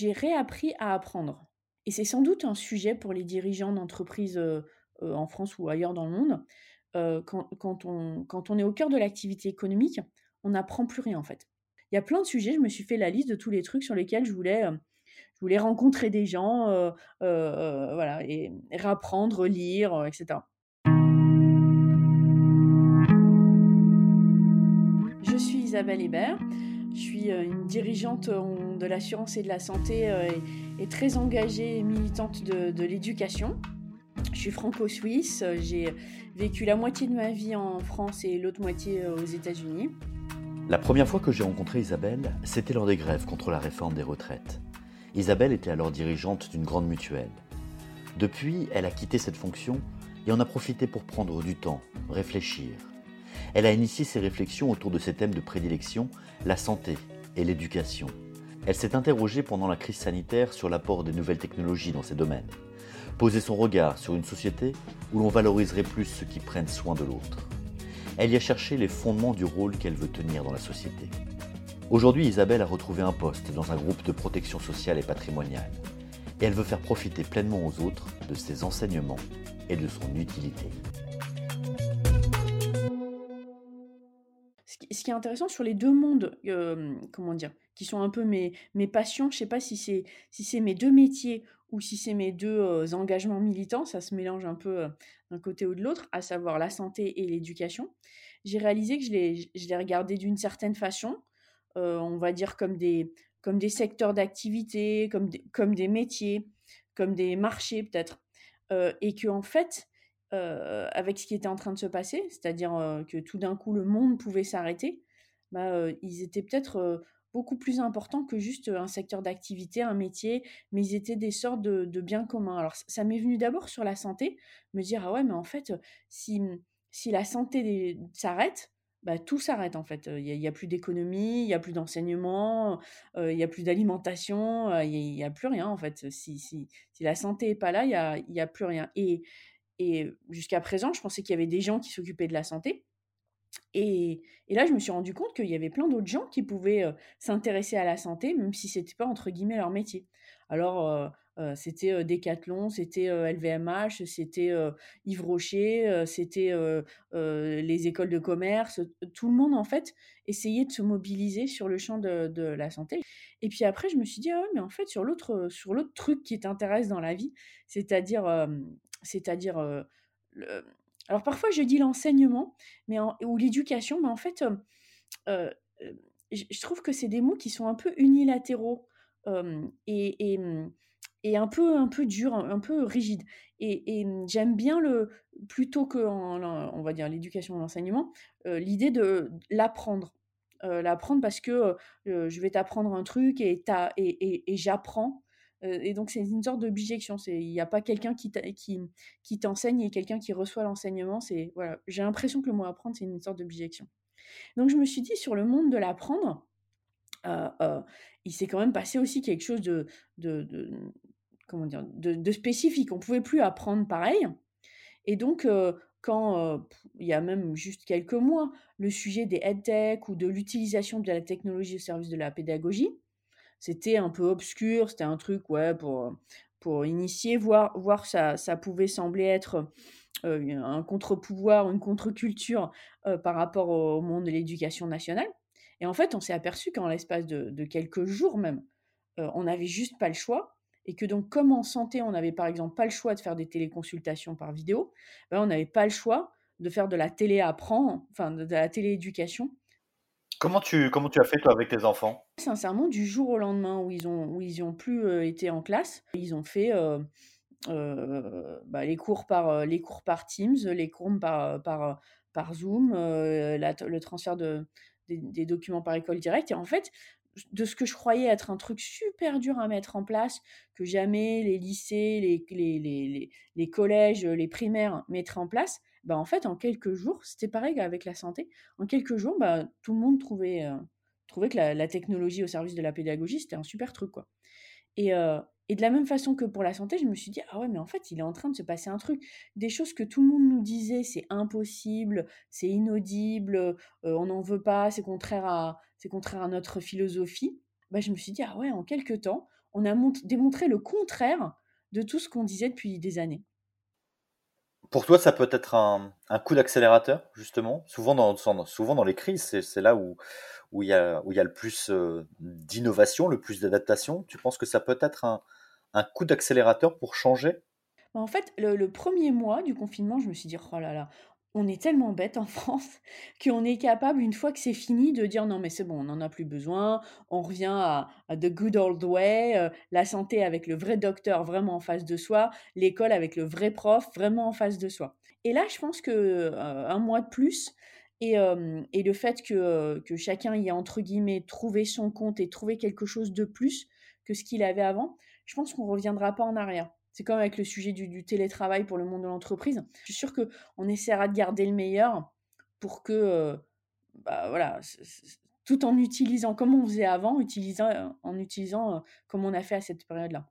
j'ai réappris à apprendre. Et c'est sans doute un sujet pour les dirigeants d'entreprises en France ou ailleurs dans le monde. Quand, on, quand on est au cœur de l'activité économique, on n'apprend plus rien en fait. Il y a plein de sujets, je me suis fait la liste de tous les trucs sur lesquels je voulais, je voulais rencontrer des gens, voilà, et, et réapprendre, lire, etc. Je suis Isabelle Hébert. Je suis euh, une dirigeante euh, de l'assurance et de la santé euh, et, très engagée et militante de, l'éducation. Je suis franco-suisse, j'ai vécu la moitié de ma vie en France et l'autre moitié aux États-Unis. La première fois que j'ai rencontré Isabelle, c'était lors des grèves contre la réforme des retraites. Isabelle était alors dirigeante d'une grande mutuelle. Depuis, elle a quitté cette fonction et en a profité pour prendre du temps, réfléchir, elle a initié ses réflexions autour de ses thèmes de prédilection, la santé et l'éducation. Elle s'est interrogée pendant la crise sanitaire sur l'apport des nouvelles technologies dans ces domaines, poser son regard sur une société où l'on valoriserait plus ceux qui prennent soin de l'autre. Elle y a cherché les fondements du rôle qu'elle veut tenir dans la société. Aujourd'hui, Isabelle a retrouvé un poste dans un groupe de protection sociale et patrimoniale, et elle veut faire profiter pleinement aux autres de ses enseignements et de son utilité. Intéressant sur les deux mondes, comment dire, qui sont un peu mes, mes passions, je sais pas si c'est si c'est mes deux métiers ou si c'est mes deux engagements militants, ça se mélange un peu d'un côté ou de l'autre, à savoir la santé et l'éducation. J'ai réalisé que je les, je les regardais d'une certaine façon, on va dire comme des, comme des secteurs d'activité, comme des, comme des métiers, comme des marchés peut-être, et que en fait, euh, avec ce qui était en train de se passer, c'est-à-dire euh, que tout d'un coup le monde pouvait s'arrêter, bah, euh, ils étaient peut-être beaucoup plus importants que juste un secteur d'activité, un métier, mais ils étaient des sortes de, biens communs. Alors ça m'est venu d'abord sur la santé, me dire ah ouais mais en fait si, si la santé s'arrête, bah, tout s'arrête en fait. Il n'y a, plus d'économie, il n'y a plus d'enseignement, il n'y a plus d'alimentation, il n'y a, plus rien en fait. Si, si, si la santé n'est pas là, il n'y a, a plus rien. Et et jusqu'à présent, je pensais qu'il y avait des gens qui s'occupaient de la santé. Et, là, je me suis rendu compte qu'il y avait plein d'autres gens qui pouvaient s'intéresser à la santé, même si ce n'était pas entre guillemets leur métier. Alors, c'était Decathlon, c'était LVMH, c'était Yves Rocher, c'était les écoles de commerce. Tout le monde, en fait, essayait de se mobiliser sur le champ de, la santé. Et puis après, je me suis dit, ah mais en fait, sur l'autre truc qui t'intéresse dans la vie, c'est-à-dire c'est-à-dire alors parfois je dis l'enseignement mais ou l'éducation, mais en fait je trouve que c'est des mots qui sont un peu unilatéraux et, et, un peu un peu durs, un, peu rigides. Et, j'aime bien le plutôt que on va dire l'éducation, l'enseignement, l'idée de l'apprendre. l'apprendre parce que je vais t'apprendre un truc et, et j'apprends et donc, c'est une sorte d'objection. Il n'y a pas quelqu'un qui, qui, qui t'enseigne et quelqu'un qui reçoit l'enseignement. C'est voilà. J'ai l'impression que le mot apprendre, c'est une sorte d'objection. Donc, je me suis dit, sur le monde de l'apprendre, il s'est quand même passé aussi quelque chose de, de, de, spécifique. On ne pouvait plus apprendre pareil. Et donc, quand il y a même juste quelques mois, le sujet des EdTech ou de l'utilisation de la technologie au service de la pédagogie, c'était un peu obscur, c'était un truc, ouais, pour, pour initier, voir, voir ça, ça pouvait sembler être un contre-pouvoir, une contre-culture par rapport au monde de l'éducation nationale. Et en fait, on s'est aperçu qu'en l'espace de, quelques jours même, on n'avait juste pas le choix. Et que donc, comme en santé, on n'avait par exemple pas le choix de faire des téléconsultations par vidéo, ben, on n'avait pas le choix de faire de la télé apprend, enfin de, de la télééducation Comment tu, comment tu as fait toi avec tes enfants? Sincèrement, du jour au lendemain où ils ont, où ils ont plus été en classe, ils ont fait bah, les, cours par, les cours par Teams, les cours par, par, par Zoom, le transfert de, des, documents par école directe. Et en fait, de ce que je croyais être un truc super dur à mettre en place, que jamais les lycées, les, les, les, les collèges, les primaires mettraient en place, bah, en fait, en quelques jours, c'était pareil avec la santé. En quelques jours, bah, tout le monde trouvait, trouvait que la, technologie au service de la pédagogie, c'était un super truc. Quoi. Et, et, de la même façon que pour la santé, je me suis dit, ah ouais, mais en fait, il est en train de se passer un truc. Des choses que tout le monde nous disait, c'est impossible, c'est inaudible, on n'en veut pas, c'est contraire, à, contraire à notre philosophie. Bah, je me suis dit, ah ouais, en quelques temps, on a démontré le contraire de tout ce qu'on disait depuis des années. Pour toi, ça peut être un, coup d'accélérateur, justement? Souvent dans, les crises, c'est là où, il y a, le plus euh, d'innovation, le plus d'adaptation. Tu penses que ça peut être un, un coup d'accélérateur pour changer? Bah, En fait, le, premier mois du confinement, je me suis dit, oh là là, on est tellement bête en France qu'on est capable, une fois que c'est fini, de dire non mais c'est bon, on n'en a plus besoin, on revient à, the good old way, euh, la santé avec le vrai docteur vraiment en face de soi, l'école avec le vrai prof vraiment en face de soi. Et là, je pense que euh, un mois de plus et, et le fait que, que chacun y a entre guillemets trouvé son compte et trouvé quelque chose de plus que ce qu'il avait avant, je pense qu'on ne reviendra pas en arrière. C'est comme avec le sujet du, télétravail pour le monde de l'entreprise. Je suis sûre qu'on essaiera de garder le meilleur pour que, euh, bah, voilà, tout en utilisant comme on faisait avant, utilisant, en utilisant euh, comme on a fait à cette période-là.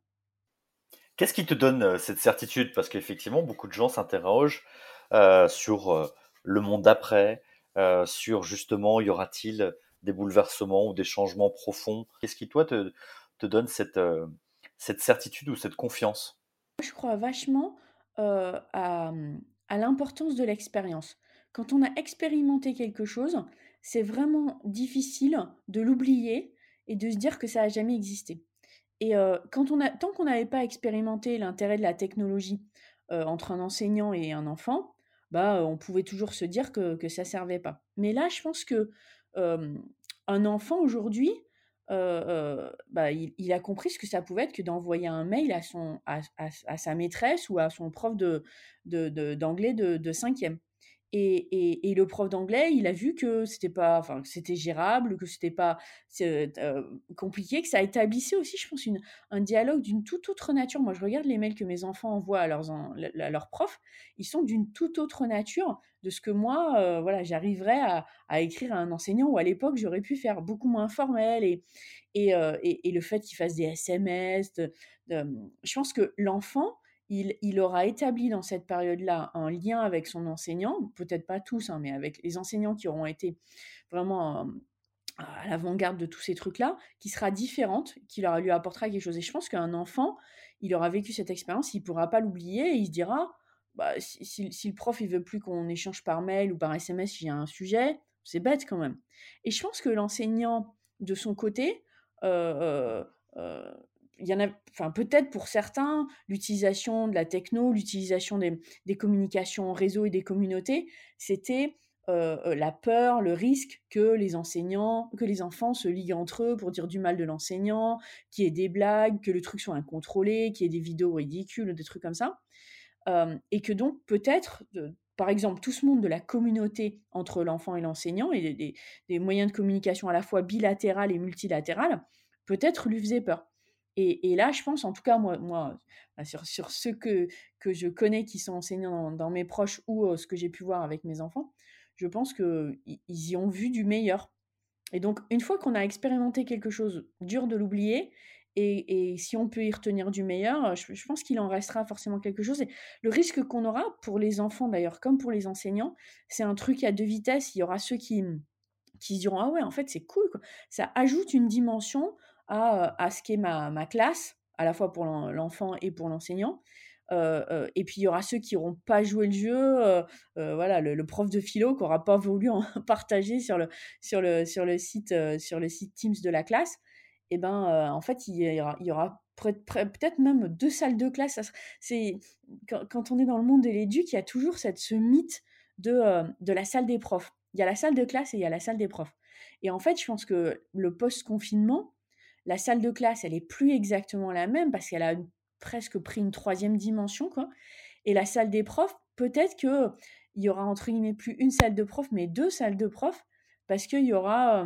Qu'est-ce qui te donne euh, cette certitude? Parce qu'effectivement, beaucoup de gens s'interrogent sur le monde d'après, sur justement, y aura-t-il des bouleversements ou des changements profonds? Qu'est-ce qui, toi, te, te donne cette, cette certitude ou cette confiance? Je crois vachement à, à l'importance de l'expérience. Quand on a expérimenté quelque chose, c'est vraiment difficile de l'oublier et de se dire que ça n'a jamais existé. Et quand on a, tant qu'on n'avait pas expérimenté l'intérêt de la technologie entre un enseignant et un enfant, bah, on pouvait toujours se dire que, que ça servait pas. Mais là, je pense que un enfant aujourd'hui, bah, il, a compris ce que ça pouvait être que d'envoyer un mail à, son, à, sa maîtresse ou à son prof d'anglais de, de, de, cinquième. Et, le prof d'anglais, il a vu que c'était pas, enfin, c'était gérable, que c'était pas euh, compliqué, que ça établissait aussi, je pense, un dialogue d'une toute autre nature. Moi, je regarde les mails que mes enfants envoient à leurs, profs, ils sont d'une toute autre nature de ce que moi, euh, voilà, j'arriverais à, écrire à un enseignant ou à l'époque, j'aurais pu faire beaucoup moins formel euh, et, le fait qu'ils fassent des SMS. je pense que l'enfant, il, aura établi dans cette période-là un lien avec son enseignant, peut-être pas tous, hein, mais avec les enseignants qui auront été vraiment à l'avant-garde de tous ces trucs-là, qui sera différente, qui leur lui apportera quelque chose. Et je pense qu'un enfant, il aura vécu cette expérience, il ne pourra pas l'oublier et il se dira, bah, si, le prof il veut plus qu'on échange par mail ou par SMS a un sujet, c'est bête quand même. Et je pense que l'enseignant, de son côté, euh, euh, il y en a, enfin peut-être pour certains, l'utilisation de la techno, l'utilisation des, communications en réseau et des communautés, c'était euh, euh, la peur, le risque que les enseignants, que les enfants se liguent entre eux pour dire du mal de l'enseignant, qu'il y ait des blagues, que le truc soit incontrôlé, qu'il y ait des vidéos ridicules, des trucs comme ça. Et que donc peut-être, par exemple, tout ce monde de la communauté entre l'enfant et l'enseignant et des, des, moyens de communication à la fois bilatéral et multilatéral, peut-être lui faisait peur. Et, là, je pense, en tout cas, moi, bah, sur, sur ceux que, que je connais qui sont enseignants dans, mes proches ou ce que j'ai pu voir avec mes enfants, je pense qu'ils y ont vu du meilleur. Et donc, une fois qu'on a expérimenté quelque chose, dur de l'oublier. Et, et, si on peut y retenir du meilleur, je, pense qu'il en restera forcément quelque chose. Et le risque qu'on aura, pour les enfants d'ailleurs, comme pour les enseignants, c'est un truc à deux vitesses. Il y aura ceux qui, qui se diront Ah ouais, en fait, c'est cool. Ça ajoute une dimension à, ce qu'est ma, ma, classe, à la fois pour l'enfant et pour l'enseignant. et puis il y aura ceux qui n'auront pas joué le jeu, voilà, le, prof de philo qui n'aura pas voulu partager sur le, sur le, sur le, site, sur le site Teams de la classe. Et ben, en fait, il y aura, il y aura peut-être même deux salles de classe. C'est quand, on est dans le monde de l'éduc, il y a toujours cette, ce mythe de, de la salle des profs. Il y a la salle de classe et il y a la salle des profs. Et en fait, je pense que le post-confinement, la salle de classe, elle est plus exactement la même parce qu'elle a presque pris une troisième dimension, quoi. Et la salle des profs, peut-être que il y aura entre guillemets plus une salle de profs, mais deux salles de profs, parce qu'il y aura,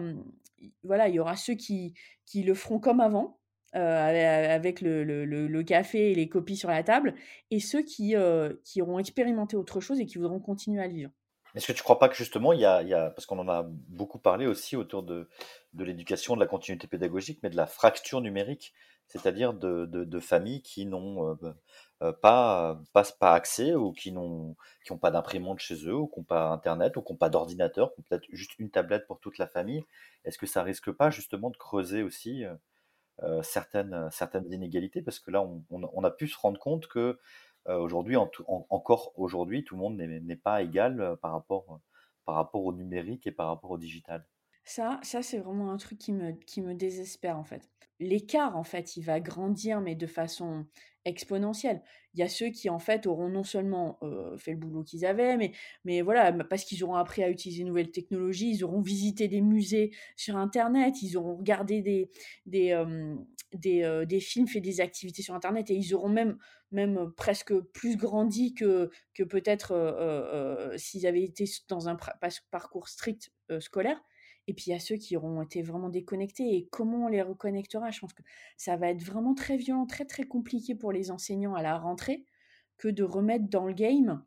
voilà, il y aura ceux qui, qui le feront comme avant, avec le, le, café et les copies sur la table, et ceux qui, qui auront expérimenté autre chose et qui voudront continuer à le vivre. Est-ce que tu ne crois pas que justement, il y a, parce qu'on en a beaucoup parlé aussi autour de, l'éducation, de la continuité pédagogique, mais de la fracture numérique, c'est-à-dire de, familles qui n'ont euh, euh, pas, accès ou qui n'ont pas d'imprimante chez eux, ou qui n'ont pas Internet, ou qui n'ont pas d'ordinateur, qui ont peut-être juste une tablette pour toute la famille. Est-ce que ça risque pas justement de creuser aussi certaines, certaines inégalités, parce que là, on, a pu se rendre compte que aujourd'hui, encore aujourd'hui, tout le monde n'est pas égal par rapport, par rapport au numérique et par rapport au digital. Ça, ça c'est vraiment un truc qui me, qui me désespère en fait. L'écart en fait, il va grandir mais de façon exponentielle. Il y a ceux qui en fait auront non seulement fait le boulot qu'ils avaient, mais, mais voilà, parce qu'ils auront appris à utiliser de nouvelles technologies, ils auront visité des musées sur Internet, ils auront regardé des, des, des, des, films, fait des activités sur Internet, et ils auront même, même presque plus grandi que, que peut-être s'ils avaient été dans un parcours strict scolaire. Et puis il y a ceux qui auront été vraiment déconnectés. Et comment on les reconnectera? Je pense que ça va être vraiment très violent, très très compliqué pour les enseignants à la rentrée que de remettre dans le game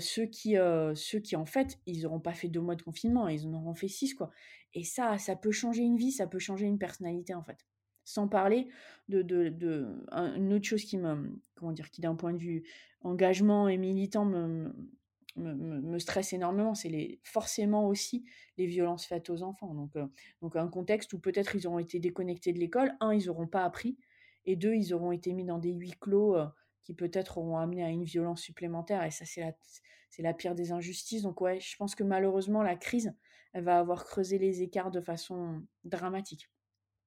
ceux, qui, ceux qui, en fait, ils n'auront pas fait deux mois de confinement, ils en auront fait six, quoi. Et ça, ça peut changer une vie, ça peut changer une personnalité, en fait. Sans parler de, une autre chose qui me, comment dire, qui d'un point de vue engagement et militant me, me, stresse énormément, c'est les, forcément aussi les violences faites aux enfants. Donc, euh, donc un contexte où peut-être ils auront été déconnectés de l'école, un, ils n'auront pas appris, et deux, ils auront été mis dans des huis clos euh, qui peut-être auront amené à une violence supplémentaire, et ça, c'est la, c'est la pire des injustices. Donc ouais, je pense que malheureusement, la crise, elle va avoir creusé les écarts de façon dramatique.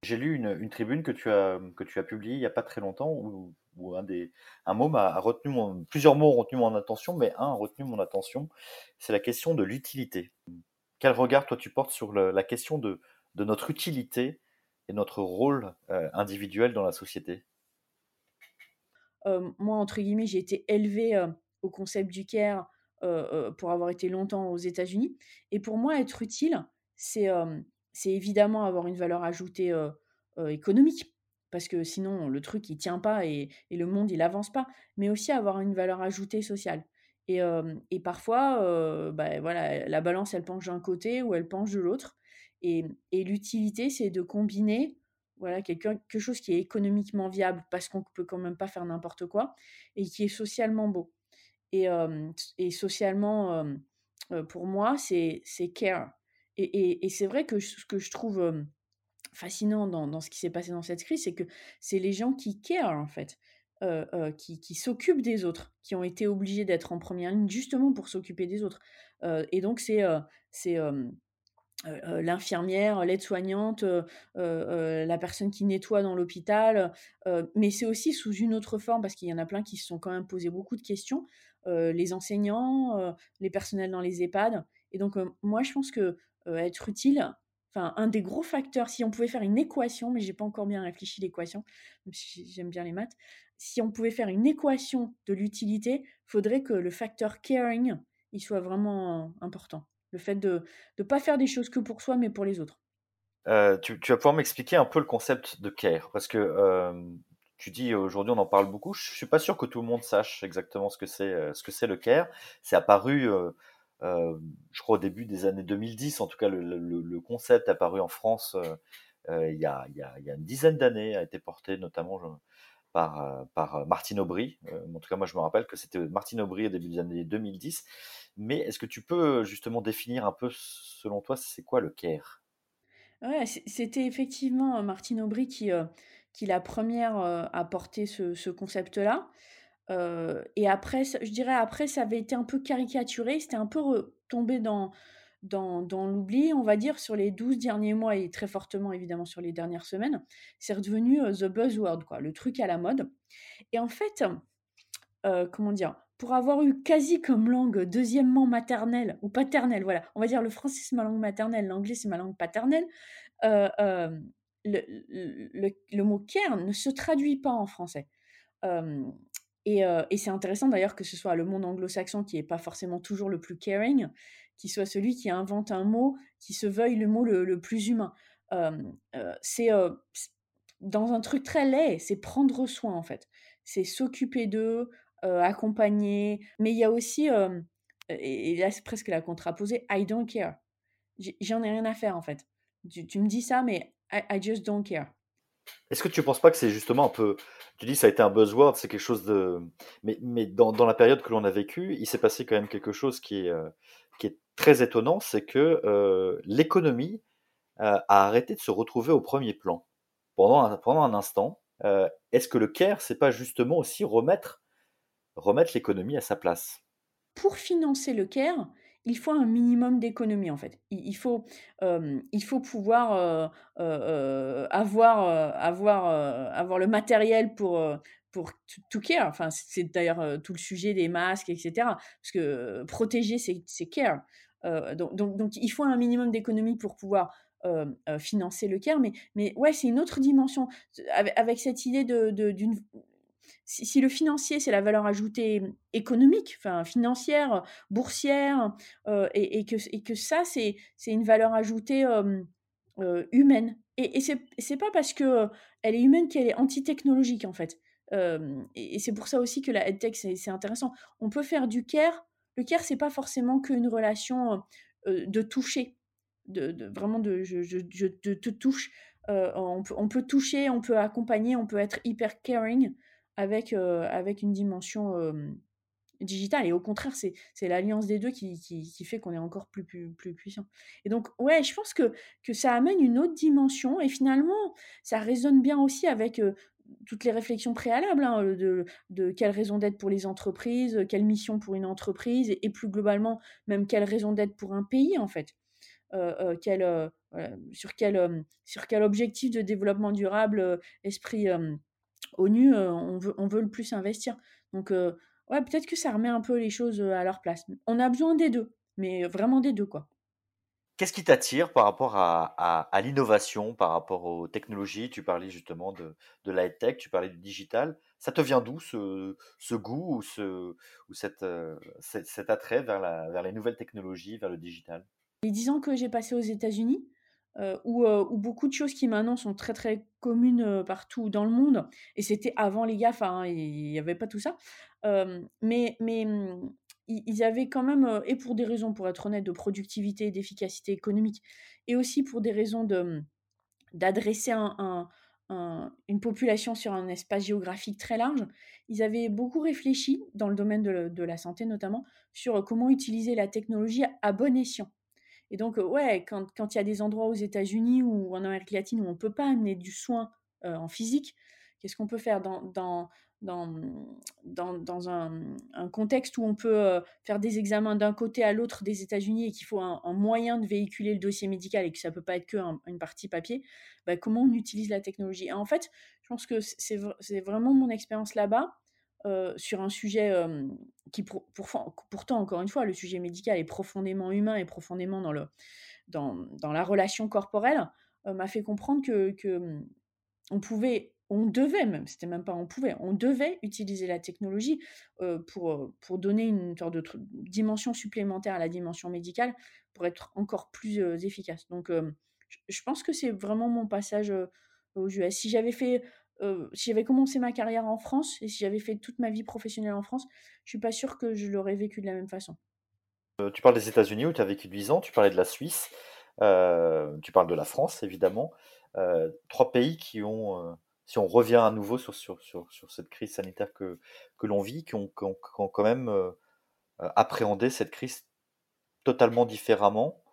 J'ai lu une, une, tribune que tu as, que tu as publiée il n'y a pas très longtemps où un, des, un mot m'a retenu mon, plusieurs mots ont retenu mon attention, mais un a retenu mon attention, c'est la question de l'utilité. Quel regard toi tu portes sur la question de, de, notre utilité et notre rôle euh, individuel dans la société? Euh, Moi, entre guillemets, j'ai été élevé euh, au concept du care pour avoir été longtemps aux États-Unis. Et pour moi, être utile, c'est c'est évidemment avoir une valeur ajoutée économique parce que sinon le truc il tient pas et, le monde il avance pas, mais aussi avoir une valeur ajoutée sociale. Et, et parfois, bah, voilà, la balance elle penche d'un côté ou elle penche de l'autre. Et, et l'utilité c'est de combiner voilà quelque chose qui est économiquement viable parce qu'on peut quand même pas faire n'importe quoi et qui est socialement beau. Et, et socialement, pour moi, c'est care. Et, c'est vrai que ce que je trouve fascinant dans, ce qui s'est passé dans cette crise, c'est que c'est les gens qui care, en fait, qui, s'occupent des autres, qui ont été obligés d'être en première ligne justement pour s'occuper des autres. Et donc, c'est c'est l'infirmière, l'aide-soignante, la personne qui nettoie dans l'hôpital, mais c'est aussi sous une autre forme, parce qu'il y en a plein qui se sont quand même posé beaucoup de questions, les enseignants, les personnels dans les EHPAD. Et donc, moi, je pense que être utile, enfin un des gros facteurs, si on pouvait faire une équation, mais j'ai pas encore bien réfléchi l'équation, j'aime bien les maths, si on pouvait faire une équation de l'utilité, faudrait que le facteur caring, il soit vraiment important. Le fait de ne pas faire des choses que pour soi, mais pour les autres. Euh, tu, vas pouvoir m'expliquer un peu le concept de care, parce que euh, tu dis aujourd'hui on en parle beaucoup. Je suis pas sûr que tout le monde sache exactement ce que c'est, euh, ce que c'est le care. C'est apparu je crois au début des années 2010, en tout cas le, concept apparu en France euh, euh, il, y a, une dizaine d'années, a été porté notamment par, Martine Aubry. en tout cas, moi je me rappelle que c'était Martine Aubry au début des années 2010. Mais est-ce que tu peux justement définir un peu, selon toi, c'est quoi le CARE? Ouais, c'était effectivement Martine Aubry qui, qui la première a porté ce, ce concept-là. Euh, et après, je dirais après, ça avait été un peu caricaturé, c'était un peu tombé dans, dans, l'oubli, on va dire, sur les 12 derniers mois et très fortement évidemment sur les dernières semaines. C'est redevenu euh, the buzzword, quoi, le truc à la mode. Et en fait, euh, comment dire, pour avoir eu quasi comme langue deuxièmement maternelle, ou paternelle, voilà, on va dire le français c'est ma langue maternelle, l'anglais c'est ma langue paternelle, le, le, le, mot care ne se traduit pas en français. Et, c'est intéressant d'ailleurs que ce soit le monde anglo-saxon qui n'est pas forcément toujours le plus caring, qui soit celui qui invente un mot qui se veuille le mot le, plus humain. c'est dans un truc très laid, c'est prendre soin en fait. C'est s'occuper d'eux, accompagner. Mais il y a aussi, et, là c'est presque la contraposée, I don't care. J'en ai rien à faire en fait. Tu, me dis ça, mais I just don't care. Est-ce que tu ne penses pas que c'est justement un peu. Tu dis ça a été un buzzword, c'est quelque chose de. Mais, mais dans, dans la période que l'on a vécue, il s'est passé quand même quelque chose qui est, euh, qui est très étonnant c'est que euh, l'économie euh, a arrêté de se retrouver au premier plan. pendant un, pendant un instant, est-ce que le CARE, c'est pas justement aussi remettre, remettre l'économie à sa place? Pour financer le CARE, il faut un minimum d'économie en fait. Il, faut, il faut pouvoir avoir, avoir, avoir le matériel pour, pour tout care. Enfin, c'est d'ailleurs tout le sujet des masques, etc. Parce que protéger, c'est care. donc, donc, donc, il faut un minimum d'économie pour pouvoir financer le care. Mais, mais ouais, c'est une autre dimension. Avec, avec cette idée d'une si, le financier, c'est la valeur ajoutée économique, enfin financière, boursière, euh, et, que, que, ça, c'est une valeur ajoutée euh, humaine. Et, et c'est pas parce qu'elle est humaine qu'elle est anti-technologique, en fait. et, c'est pour ça aussi que la EdTech, c'est intéressant. On peut faire du care. Le care, c'est pas forcément qu'une relation de toucher, de, vraiment de je, te touche. On, peut, toucher, on peut accompagner, on peut être hyper caring avec, avec une dimension digitale. Et au contraire, c'est, l'alliance des deux qui, qui, fait qu'on est encore plus, plus, plus, puissant. Et donc, ouais, je pense que, que ça amène une autre dimension. Et finalement, ça résonne bien aussi avec toutes les réflexions préalables hein, de, de quelle raison d'être pour les entreprises, quelle mission pour une entreprise, et, plus globalement, même quelle raison d'être pour un pays, en fait. sur, quel, sur quel objectif de développement durable, esprit ONU, on, veut, on veut le plus investir. Donc, ouais, peut-être que ça remet un peu les choses à leur place. On a besoin des deux, mais vraiment des deux, quoi. Qu'est-ce qui t'attire par rapport à, l'innovation, par rapport aux technologies? Tu parlais justement de, de la tech, tu parlais du digital. Ça te vient d'où ce, goût ou, ce, ou cette, cet attrait vers, la, vers les nouvelles technologies, vers le digital? Les dix ans que j'ai passé aux États-Unis, euh, euh, où, beaucoup de choses qui maintenant sont très très communes euh, partout dans le monde, et c'était avant les GAFA, hein, il n'y avait pas tout ça, mais, mais mmh, ils avaient quand même, et pour des raisons, pour être honnête, de productivité d'efficacité économique, et aussi pour des raisons de, mmh, d'adresser une population sur un espace géographique très large, ils avaient beaucoup réfléchi, dans le domaine de la santé notamment, sur comment utiliser la technologie à bon escient. Et donc, ouais, quand, il y a des endroits aux États-Unis ou en Amérique latine où on ne peut pas amener du soin en physique, qu'est-ce qu'on peut faire dans, dans, dans, dans, un, contexte où on peut faire des examens d'un côté à l'autre des États-Unis et qu'il faut un, moyen de véhiculer le dossier médical et que ça ne peut pas être qu'une une partie papier, bah, comment on utilise la technologie? En fait, je pense que c'est vraiment mon expérience là-bas. Euh, sur un sujet qui, pour, pourtant, encore une fois, le sujet médical est profondément humain et profondément dans, le, dans, dans la relation corporelle, euh, m'a fait comprendre que, que on pouvait, on devait même, c'était même pas on pouvait, on devait utiliser la technologie euh, pour, pour donner une sorte de dimension supplémentaire à la dimension médicale pour être encore plus efficace. Donc, je pense que c'est vraiment mon passage aux US. Si j'avais fait euh, si j'avais commencé ma carrière en France et si j'avais fait toute ma vie professionnelle en France, je suis pas sûre que je l'aurais vécu de la même façon. Euh, tu parles des États-Unis où tu as vécu 8 ans, tu parlais de la Suisse, euh, tu parles de la France évidemment. trois pays qui ont, si on revient à nouveau sur, sur, sur, sur cette crise sanitaire que, que l'on vit, qui ont, qui ont, quand même appréhendé cette crise totalement différemment.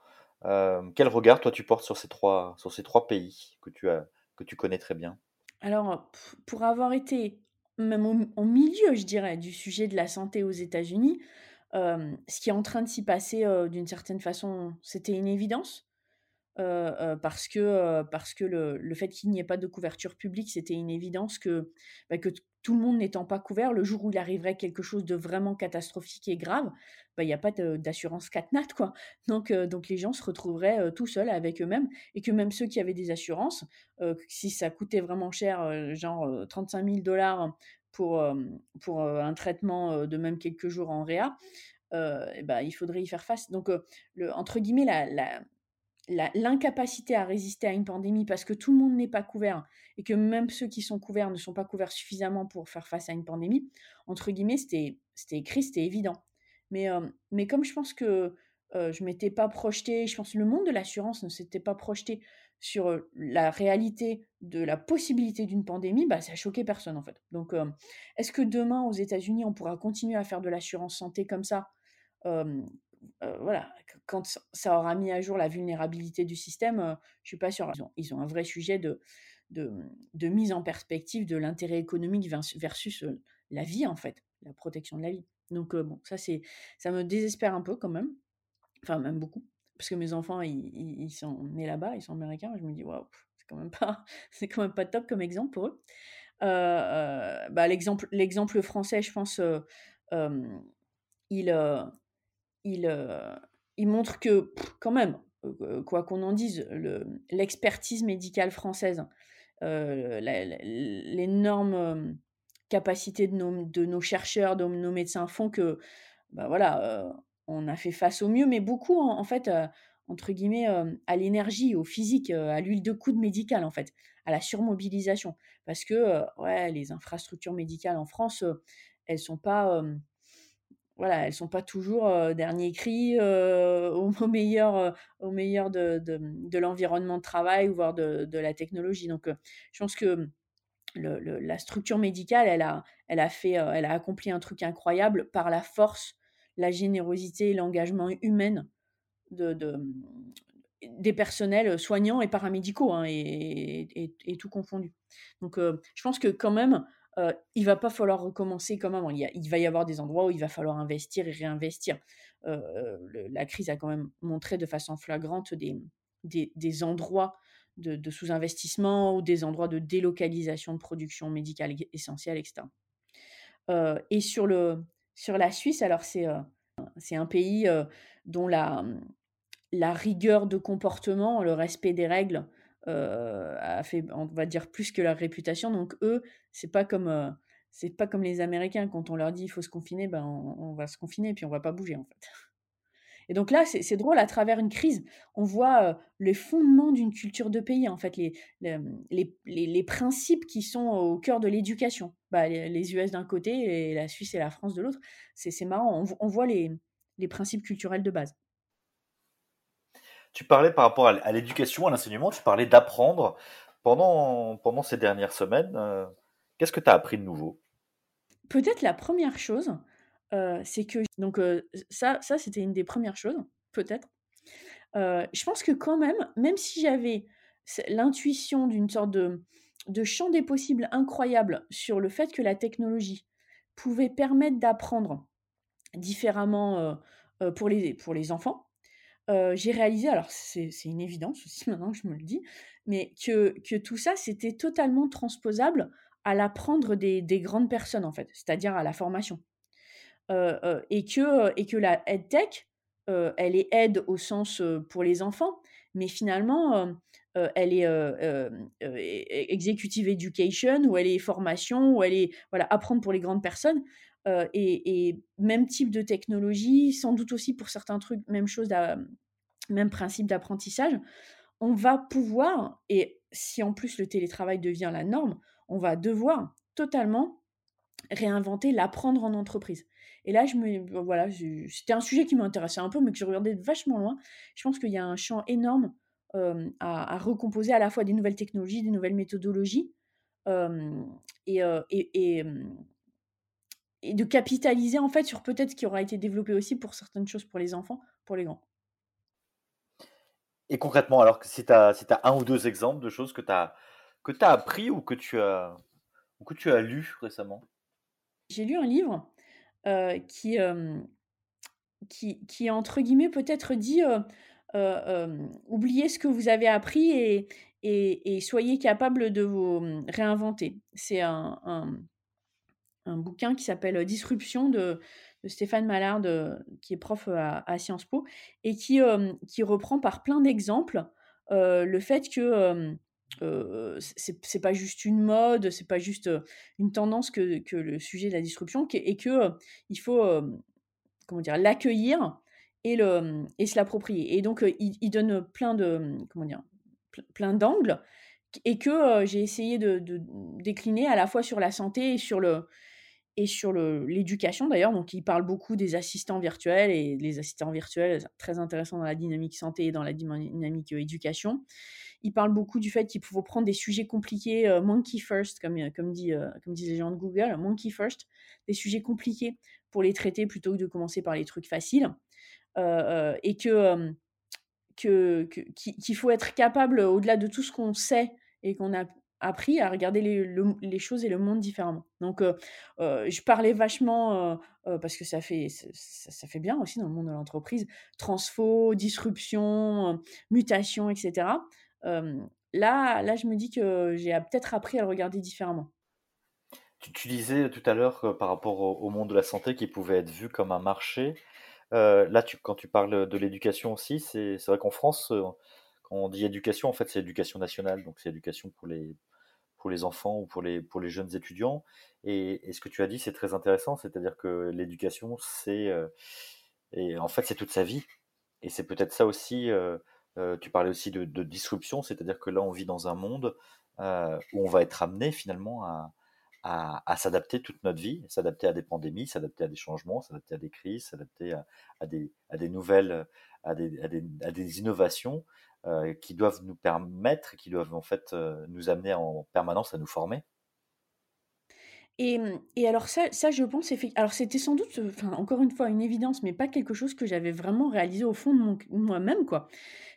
quel regard toi tu portes sur ces trois, sur ces trois pays que tu, as, que tu connais très bien? Alors, pour avoir été même au, milieu, je dirais, du sujet de la santé aux États-Unis, ce qui est en train de s'y passer d'une certaine façon, c'était une évidence. parce que, parce que le, le fait qu'il n'y ait pas de couverture publique, c'était une évidence que, bah, que tout le monde n'étant pas couvert, le jour où il arriverait quelque chose de vraiment catastrophique et grave, bah, il n'y a pas d'assurance catnat, quoi. Donc, donc les gens se retrouveraient tout seuls avec eux-mêmes, et que même ceux qui avaient des assurances, si ça coûtait vraiment cher, genre 35 000 dollars pour, un traitement de même quelques jours en réa, bah, il faudrait y faire face. Donc, le, entre guillemets, la l'incapacité à résister à une pandémie parce que tout le monde n'est pas couvert et que même ceux qui sont couverts ne sont pas couverts suffisamment pour faire face à une pandémie, entre guillemets, c'était, écrit, c'était évident. Mais, euh, mais comme je pense que euh, je m'étais pas projeté, je pense que le monde de l'assurance ne s'était pas projeté sur euh, la réalité de la possibilité d'une pandémie, bah, ça a choqué personne en fait. Donc, est-ce que demain aux États-Unis, on pourra continuer à faire de l'assurance santé comme ça? Euh, voilà, quand ça aura mis à jour la vulnérabilité du système, je euh, je suis pas sûre. Ils ont, un vrai sujet de, mise en perspective de l'intérêt économique versus la vie, en fait, la protection de la vie. Donc, bon, ça, c'est, ça me désespère un peu quand même, enfin, même beaucoup, parce que mes enfants, ils, sont nés là-bas, ils sont américains, je me dis, waouh, c'est quand même pas, c'est quand même pas top comme exemple pour eux. bah, l'exemple, l'exemple français, je pense, il, il, il montre que, quand même, quoi qu'on en dise, l'expertise médicale française, l'énorme capacité de nos, chercheurs, de nos médecins font que, bah voilà, on a fait face au mieux, mais beaucoup, en, fait, entre guillemets, à l'énergie, au physique, à l'huile de coude médicale, en fait, à la surmobilisation. Parce que, ouais, les infrastructures médicales en France, elles sont pas voilà, elles sont pas toujours dernier cri au, meilleur, au meilleur de, de, l'environnement de travail voire de, de la technologie. Donc, je pense que le, la structure médicale, elle a, elle a fait, elle a accompli un truc incroyable par la force, la générosité et l'engagement humain de, des personnels soignants et paramédicaux hein, et, et, et, tout confondu. Donc, je pense que quand même, euh, il va pas falloir recommencer comme avant. Il, va y avoir des endroits où il va falloir investir et réinvestir. Euh, la crise a quand même montré de façon flagrante des, des, endroits de, sous-investissement ou des endroits de délocalisation de production médicale essentielle, etc. Euh, et sur, le, sur la Suisse, alors c'est c'est un pays dont la, la rigueur de comportement, le respect des règles euh, a fait, on va dire, plus que leur réputation. Donc eux, c'est pas comme euh, c'est pas comme les Américains quand on leur dit il faut se confiner, ben on, va se confiner et puis on va pas bouger en fait. Et donc là, c'est drôle, à travers une crise, on voit euh, les fondements d'une culture de pays, en fait, les, les, les, principes qui sont au cœur de l'éducation. Bah, les, US d'un côté et la Suisse et la France de l'autre. C'est marrant, on, on voit les principes culturels de base. Tu parlais par rapport à l'éducation, à l'enseignement, tu parlais d'apprendre. Pendant, pendant ces dernières semaines, euh, qu'est-ce que tu as appris de nouveau? Peut-être la première chose, euh, c'est que. Donc, euh, ça, ça c'était une des premières choses, peut-être. je pense que quand même, même si j'avais l'intuition d'une sorte de, de champ des possibles incroyable sur le fait que la technologie pouvait permettre d'apprendre différemment pour, les, pour les enfants, j'ai réalisé, alors c'est une évidence aussi maintenant que je me le dis, mais que, tout ça, c'était totalement transposable à l'apprendre des, des, grandes personnes, en fait, c'est-à-dire à la formation. et, que, et que la EdTech, elle est aide au sens pour les enfants, mais finalement, elle est executive education, ou elle est formation, ou elle est voilà, apprendre pour les grandes personnes. Et, même type de technologie, sans doute aussi pour certains trucs, même chose, même principe d'apprentissage, on va pouvoir, et si en plus le télétravail devient la norme, on va devoir totalement réinventer l'apprendre en entreprise. Et là, je me, voilà, c'était un sujet qui m'intéressait un peu, mais que je regardais vachement loin. Je pense qu'il y a un champ énorme à, recomposer à la fois des nouvelles technologies, des nouvelles méthodologies, et, et de capitaliser en fait sur peut-être ce qui aura été développé aussi pour certaines choses pour les enfants, pour les grands. Et concrètement, alors si tu as, si as un ou deux exemples de choses que tu as, que as appris ou que tu as, ou que tu as lu récemment? J'ai lu un livre euh, qui, euh, qui, qui, entre guillemets, peut-être dit euh, oubliez ce que vous avez appris et, et, et soyez capable de vous réinventer. C'est un, un, un bouquin qui s'appelle Disruption de, Stéphane Mallard, qui est prof à, Sciences Po, et qui, qui reprend par plein d'exemples le fait que euh, c'est pas juste une mode, c'est pas juste une tendance que, que, le sujet de la disruption, et que il faut comment dire l'accueillir et le et se l'approprier. Et donc il, donne plein de comment dire plein d'angles et que j'ai essayé de, décliner à la fois sur la santé et sur le et sur l'éducation d'ailleurs. Donc, il parle beaucoup des assistants virtuels et les assistants virtuels, très intéressants dans la dynamique santé et dans la dynamique euh, éducation. Il parle beaucoup du fait qu'il faut prendre des sujets compliqués, euh, monkey first, comme, euh, comme, dit, comme disent les gens de Google, monkey first, des sujets compliqués pour les traiter plutôt que de commencer par les trucs faciles. et que, qu'il faut être capable, au-delà de tout ce qu'on sait et qu'on a appris à regarder les, choses et le monde différemment. Donc, je parlais vachement, parce que ça fait, ça, fait bien aussi dans le monde de l'entreprise, transfo, disruption, mutation, etc. là, là, je me dis que j'ai peut-être appris à le regarder différemment. Tu, disais tout à l'heure par rapport au, monde de la santé qui pouvait être vu comme un marché. là, tu, quand tu parles de l'éducation aussi, c'est vrai qu'en France, quand on dit éducation, en fait, c'est éducation nationale, donc c'est éducation pour les, pour les enfants ou pour les, pour les jeunes étudiants. Et, ce que tu as dit, c'est très intéressant, c'est-à-dire que l'éducation, c'est et en fait, c'est toute sa vie. Et c'est peut-être ça aussi. tu parlais aussi de, disruption, c'est-à-dire que là, on vit dans un monde où on va être amené finalement à, à, s'adapter toute notre vie, s'adapter à des pandémies, s'adapter à des changements, s'adapter à des crises, s'adapter à, des, à, des, nouvelles, à des, à des innovations euh, qui doivent nous permettre, qui doivent en fait euh, nous amener en permanence à nous former. Et, et, alors ça, ça je pense, alors c'était sans doute, enfin encore une fois, une évidence, mais pas quelque chose que j'avais vraiment réalisé au fond de moi-même, quoi.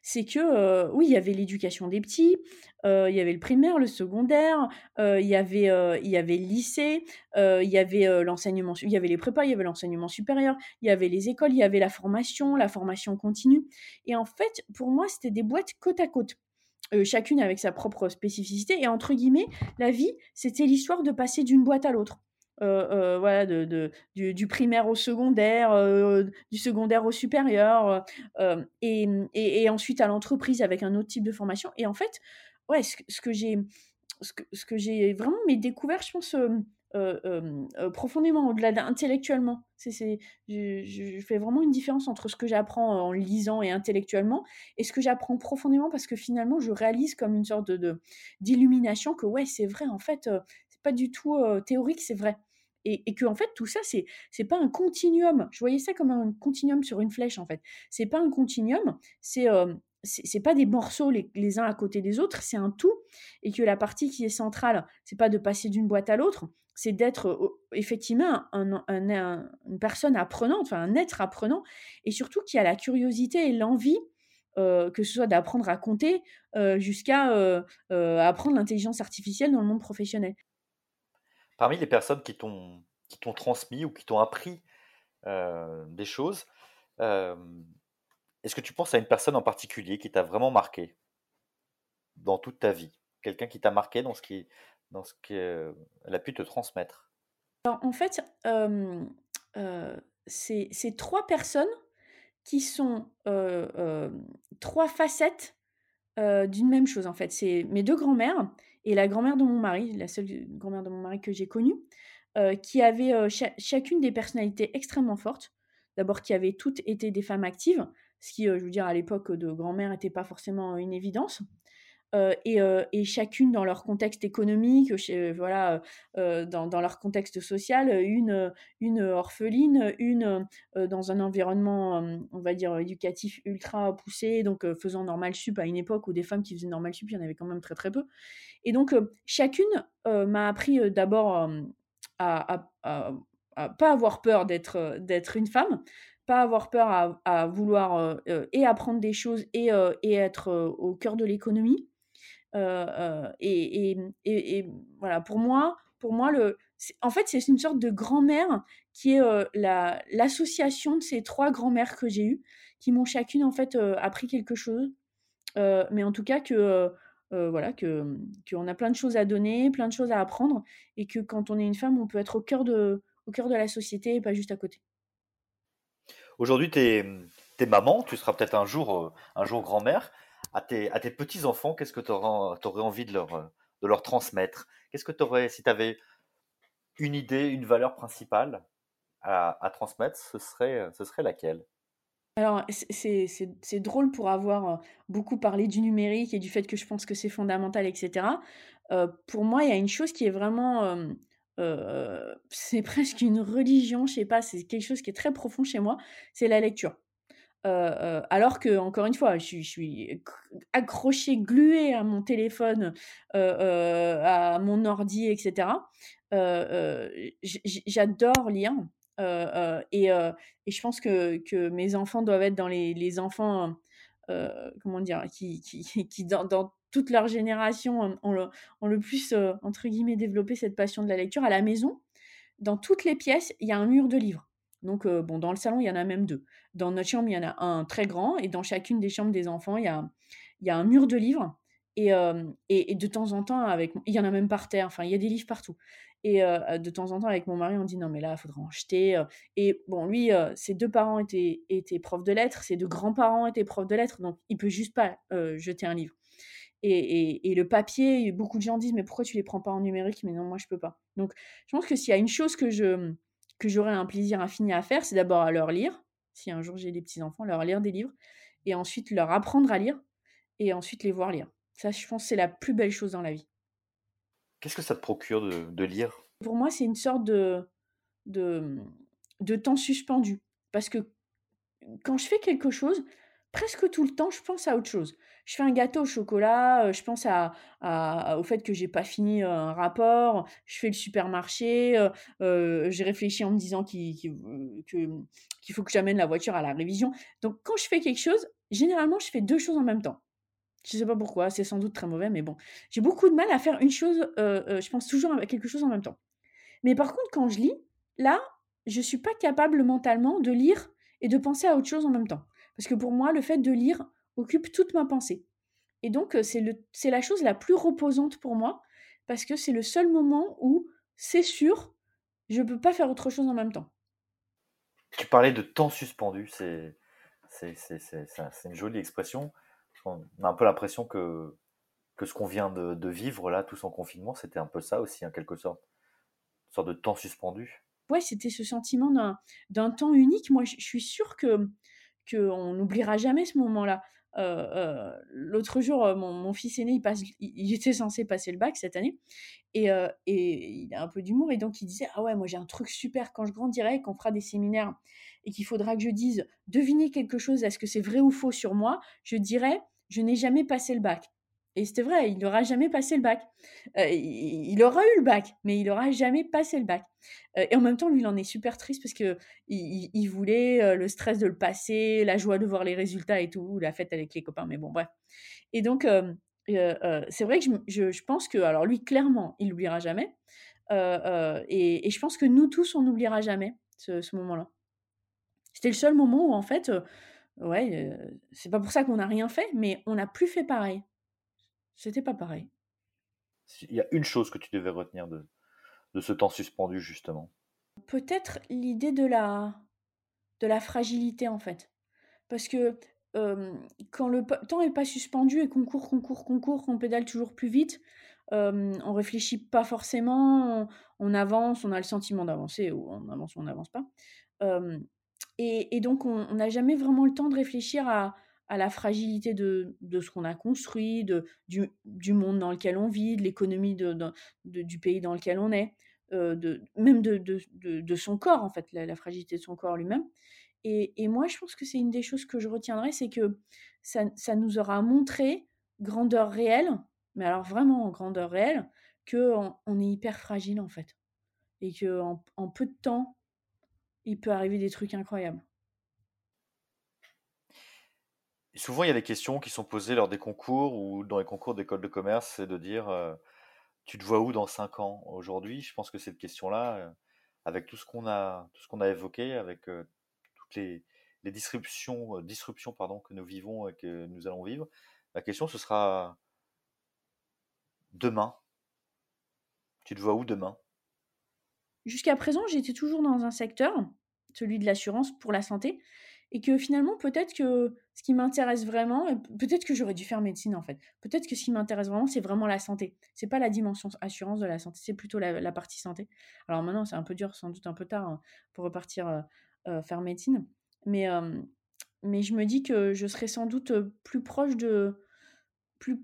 C'est que, euh, oui, il y avait l'éducation des petits, euh, il y avait le primaire, le secondaire, euh, il y avait, il y avait le lycée, il y avait l'enseignement, il y avait les prépas, il y avait l'enseignement supérieur, il y avait les écoles, il y avait la formation, la formation continue. Et en fait, pour moi, c'était des boîtes côte à côte. Euh, chacune avec sa propre spécificité. Et entre guillemets, la vie, c'était l'histoire de passer d'une boîte à l'autre. Euh, euh, voilà, de, du, primaire au secondaire, du secondaire au supérieur, et, et, ensuite à l'entreprise avec un autre type de formation. Et en fait, ouais, ce, que j'ai ce que, j'ai vraiment mais découvert, je pense, euh, euh, profondément, au-delà d'intellectuellement. C'est, c'est, je, fais vraiment une différence entre ce que j'apprends en lisant et intellectuellement et ce que j'apprends profondément parce que finalement, je réalise comme une sorte de, d'illumination que ouais, c'est vrai, en fait, c'est pas du tout théorique, c'est vrai. Et, et, que en fait tout ça c'est c'est pas un continuum je voyais ça comme un continuum sur une flèche en fait c'est pas un continuum c'est c'est pas des morceaux les, les, uns à côté des autres, c'est un tout, et que la partie qui est centrale, c'est pas de passer d'une boîte à l'autre, c'est d'être effectivement un, une personne apprenante, un être apprenant, et surtout qui a la curiosité et l'envie, que ce soit d'apprendre à compter jusqu'à apprendre l'intelligence artificielle dans le monde professionnel. Parmi les personnes qui t'ont transmis ou qui t'ont appris des choses, est-ce que tu penses à une personne en particulier qui t'a vraiment marqué dans toute ta vie? Quelqu'un qui t'a marqué dans ce qui, dans ce qu'elle a pu te transmettre Alors, en fait, euh, c'est trois personnes qui sont trois facettes d'une même chose, en fait. C'est mes deux grands-mères et la grand-mère de mon mari, la seule grand-mère de mon mari que j'ai connue, qui avaient chacune des personnalités extrêmement fortes. D'abord, qui avaient toutes été des femmes actives, ce qui, je veux dire, à l'époque de grand-mère n'était pas forcément une évidence. Euh, euh, et, chacune dans leur contexte économique, voilà, euh, dans, leur contexte social, une, orpheline, une dans un environnement, on va dire, éducatif ultra poussé, donc faisant normal sup à une époque où des femmes qui faisaient normal sup, il y en avait quand même très très peu. Et donc, chacune m'a appris d'abord à, à, pas avoir peur d'être une femme, pas avoir peur à, vouloir et apprendre des choses et être au cœur de l'économie. Euh, euh, et, voilà, pour moi, pour moi le, en fait, c'est une sorte de grand-mère qui est euh, la, l'association de ces trois grand-mères que j'ai eues, qui m'ont chacune en fait appris quelque chose. mais en tout cas que voilà que qu'on a plein de choses à donner, plein de choses à apprendre, et que quand on est une femme, on peut être au cœur de au cœur de la société et pas juste à côté. Aujourd'hui, tu es, maman, tu seras peut-être un jour un jour grand-mère à tes, petits-enfants, qu'est-ce que tu aurais, envie de leur, de leur transmettre? Qu'est-ce que tu aurais, si tu avais une idée, une valeur principale à, transmettre, ce serait, ce serait laquelle? Alors, c'est drôle pour avoir euh, beaucoup parlé du numérique et du fait que je pense que c'est fondamental, etc. Euh, pour moi, il y a une chose qui est vraiment... Euh, c'est presque une religion, je sais pas, c'est quelque chose qui est très profond chez moi, c'est la lecture alors que, encore une fois, je, suis accrochée, gluée à mon téléphone, à mon ordi, etc. J'adore lire. Et, et, je pense que, que, mes enfants doivent être dans les, les enfants, comment dire, qui, qui, qui dans, dans, toute leur génération ont, le, plus, entre guillemets, développé cette passion de la lecture. À la maison, dans toutes les pièces, il y a un mur de livres. Donc, bon, dans le salon, il y en a même deux. Dans notre chambre, il y en a un très grand. Et dans chacune des chambres des enfants, il y a, il y a un mur de livres. Et, et, de temps en temps, avec, il y en a même par terre. Enfin, il y a des livres partout. Et de temps en temps, avec mon mari, on dit non, mais là, il faudra en jeter. Et bon, lui, ses deux parents étaient, étaient profs de lettres, ses deux grands-parents étaient profs de lettres, donc il peut juste pas jeter un livre. Et, et, le papier, beaucoup de gens disent mais pourquoi tu les prends pas en numérique? Mais non, moi je peux pas. Donc je pense que s'il y a une chose que je que j'aurais un plaisir infini à faire, c'est d'abord à leur lire. Si un jour j'ai des petits enfants, leur lire des livres et ensuite leur apprendre à lire et ensuite les voir lire. Ça, je pense, c'est la plus belle chose dans la vie. Qu'est-ce que ça te procure de, lire? Pour moi, c'est une sorte de, de, de temps suspendu. Parce que quand je fais quelque chose, presque tout le temps, je pense à autre chose. Je fais un gâteau au chocolat, euh, je pense à, au fait que j'ai pas fini euh, un rapport, je fais le supermarché, euh, j'ai réfléchi en me disant qu'il faut que j'amène la voiture à la révision. Donc quand je fais quelque chose, généralement, je fais deux choses en même temps. Je sais pas pourquoi, c'est sans doute très mauvais, mais bon. J'ai beaucoup de mal à faire une chose, je pense toujours à quelque chose en même temps. Mais par contre, quand je lis, là, je suis pas capable mentalement de lire et de penser à autre chose en même temps. Parce que pour moi, le fait de lire occupe toute ma pensée. Et donc, euh, c'est la chose la plus reposante pour moi, parce que c'est le seul moment où, c'est sûr, je ne peux pas faire autre chose en même temps. Tu parlais de temps suspendu, c'est une jolie expression on a un peu l'impression que, que ce qu'on vient de, vivre là, tous en confinement, c'était un peu ça aussi, en quelque sorte. Une sorte de temps suspendu. Ouais, c'était ce sentiment d'un temps unique. Moi, je suis sûre que qu'on n'oubliera jamais ce moment-là. Euh, euh, l'autre jour, euh, mon, fils aîné, il, était censé passer le bac cette année, et, et il a un peu d'humour, et donc il disait Ah ouais, moi j'ai un truc super quand je grandirai, qu'on fera des séminaires, et qu'il faudra que je dise Devinez quelque chose, est-ce que c'est vrai ou faux sur moi? Je dirais Je n'ai jamais passé le bac. Et c'était vrai, il n'aura jamais passé le bac. Euh, il, aura eu le bac, mais il n'aura jamais passé le bac. Euh, et en même temps, lui, il en est super triste parce que il, voulait euh, le stress de le passer, la joie de voir les résultats et tout, la fête avec les copains. Mais bon, bref. Et donc, c'est vrai que je, pense que, alors lui, clairement, il l'oubliera jamais. Et, je pense que nous tous, on n'oubliera jamais ce, moment-là. C'était le seul moment où, en fait, ouais, c'est pas pour ça qu'on n'a rien fait, mais on n'a plus fait pareil. C'était pas pareil. Il y a une chose que tu devais retenir de, de ce temps suspendu, justement. Peut-être l'idée de la, de la fragilité, en fait. Parce que quand le temps n'est pas suspendu et qu'on court, qu'on court, qu'on court, qu'on pédale toujours plus vite, euh, on réfléchit pas forcément, on, avance, on a le sentiment d'avancer, ou on avance ou on n'avance pas. et, donc, on n'a jamais vraiment le temps de réfléchir à, à la fragilité de, ce qu'on a construit, de, du, monde dans lequel on vit, de l'économie de, du pays dans lequel on est, euh, de, même de, son corps, en fait, la, fragilité de son corps lui-même. Et, moi, je pense que c'est une des choses que je retiendrai, c'est que ça, nous aura montré grandeur réelle, mais alors vraiment grandeur réelle, qu'on on est hyper fragile, en fait. Et qu'en en peu de temps, il peut arriver des trucs incroyables souvent, il y a des questions qui sont posées lors des concours ou dans les concours d'école de commerce, c'est de dire euh, tu te vois où dans 5 ans Aujourd'hui, je pense que cette question-là, euh, avec tout ce qu'on a, tout ce qu'on a évoqué, avec euh, toutes les, les disruptions, disruptions pardon, que nous vivons et que nous allons vivre, la question ce sera demain. Tu te vois où demain? Jusqu'à présent, j'étais toujours dans un secteur, celui de l'assurance pour la santé, et que finalement, peut-être que ce qui m'intéresse vraiment, peut-être que j'aurais dû faire médecine en fait. Peut-être que ce qui m'intéresse vraiment, c'est vraiment la santé. C'est pas la dimension assurance de la santé, c'est plutôt la, partie santé. Alors maintenant, c'est un peu dur, sans doute un peu tard hein, pour repartir faire médecine, mais mais je me dis que je serais sans doute plus proche de plus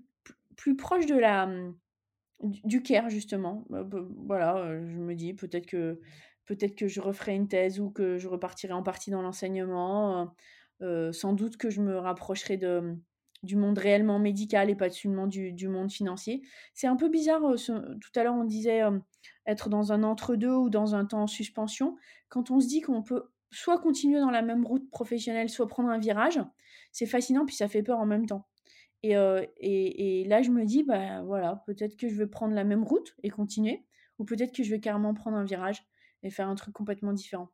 plus proche de la du care justement. Voilà, je me dis peut-être que peut-être que je referai une thèse ou que je repartirai en partie dans l'enseignement. Euh, euh, sans doute que je me rapprocherai de, du monde réellement médical et pas seulement du, du monde financier. C'est un peu bizarre, euh, tout à l'heure on disait être dans un entre-deux ou dans un temps en suspension. Quand on se dit qu'on peut soit continuer dans la même route professionnelle, soit prendre un virage, c'est fascinant puis ça fait peur en même temps. Et, et, là, je me dis, bah voilà, peut-être que je vais prendre la même route et continuer, ou peut-être que je vais carrément prendre un virage et faire un truc complètement différent.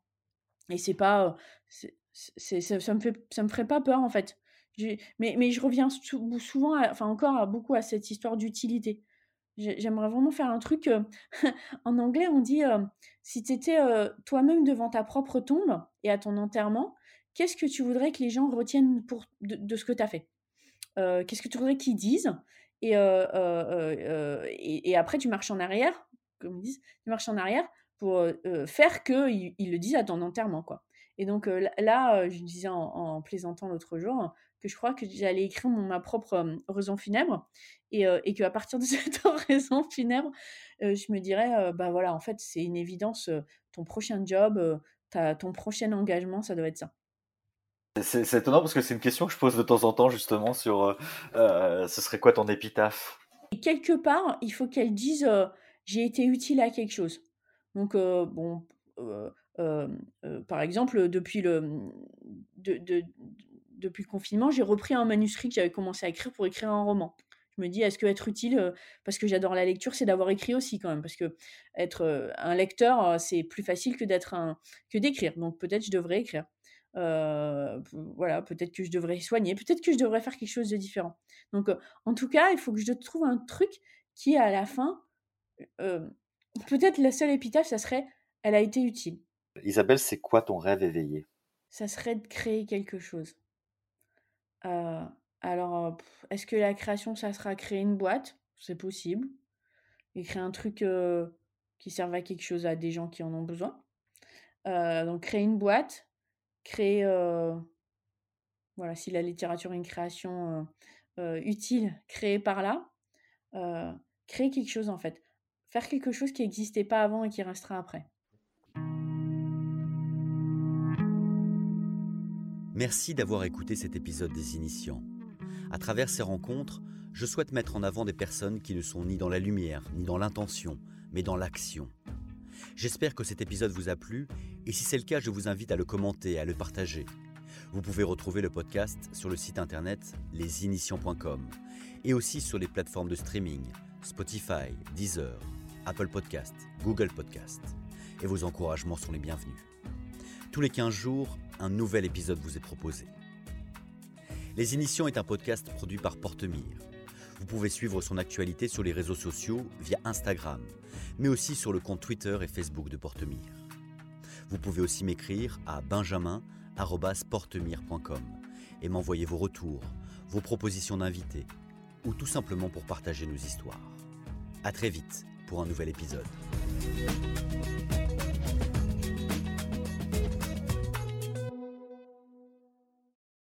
Et c'est pas, c'est, ça, ça, me fait, ça me ferait pas peur en fait. Mais, mais je reviens souvent, enfin encore beaucoup à cette histoire d'utilité. J'aimerais vraiment faire un truc. en anglais, on dit si tu étais toi-même devant ta propre tombe et à ton enterrement, qu'est-ce que tu voudrais que les gens retiennent pour, de, ce que tu as fait Qu'est-ce que tu voudrais qu'ils disent? Et, et, après, tu marches en arrière, comme ils disent, tu marches en arrière pour faire qu'ils ils le disent à ton enterrement. quoi. Et donc là, je disais en plaisantant l'autre jour, que je crois que j'allais écrire mon, ma propre raison funèbre et, et qu'à partir de cette raison funèbre, je me dirais, bah voilà, en fait, c'est une évidence, ton prochain job, ta, ton prochain engagement, ça doit être ça. C'est étonnant parce que c'est une question que je pose de temps en temps justement sur ce serait quoi ton épitaphe? Et Quelque part, il faut qu'elle dise j'ai été utile à quelque chose. Donc, bon, par exemple, depuis le, de, de, depuis le confinement, j'ai repris un manuscrit que j'avais commencé à écrire pour écrire un roman. Je me dis, est-ce que être utile, parce que j'adore la lecture, c'est d'avoir écrit aussi quand même, parce que être un lecteur, c'est plus facile que d'être un d'écrire. Donc peut-être je devrais écrire. voilà, peut-être que je devrais soigner, peut-être que je devrais faire quelque chose de différent. Donc en tout cas, il faut que je trouve un truc qui à la fin, peut-être la seule épitaphe, ça serait, elle a été utile. Isabelle, c'est quoi ton rêve éveillé? Ça serait de créer quelque chose. Euh, alors, est-ce que la création, ça sera créer une boîte? C'est possible. Et créer un truc qui serve à quelque chose à des gens qui en ont besoin. Euh, donc, créer une boîte, créer. voilà, si la littérature est une création utile, créer par là. créer quelque chose en fait. Faire quelque chose qui n'existait pas avant et qui restera après. Merci d'avoir écouté cet épisode des Initiants. À travers ces rencontres, je souhaite mettre en avant des personnes qui ne sont ni dans la lumière, ni dans l'intention, mais dans l'action. J'espère que cet épisode vous a plu, et si c'est le cas, je vous invite à le commenter, à le partager. Vous pouvez retrouver le podcast sur le site internet lesinitiants.com et aussi sur les plateformes de streaming Spotify, Deezer, Apple Podcast, Google Podcast. Et vos encouragements sont les bienvenus. Tous les 15 jours, un nouvel épisode vous est proposé. Les Initiants est un podcast produit par Portemire. Vous pouvez suivre son actualité sur les réseaux sociaux via Instagram, mais aussi sur le compte Twitter et Facebook de Portemire. Vous pouvez aussi m'écrire à benjamin.portemire.com et m'envoyer vos retours, vos propositions d'invités ou tout simplement pour partager nos histoires. A très vite pour un nouvel épisode.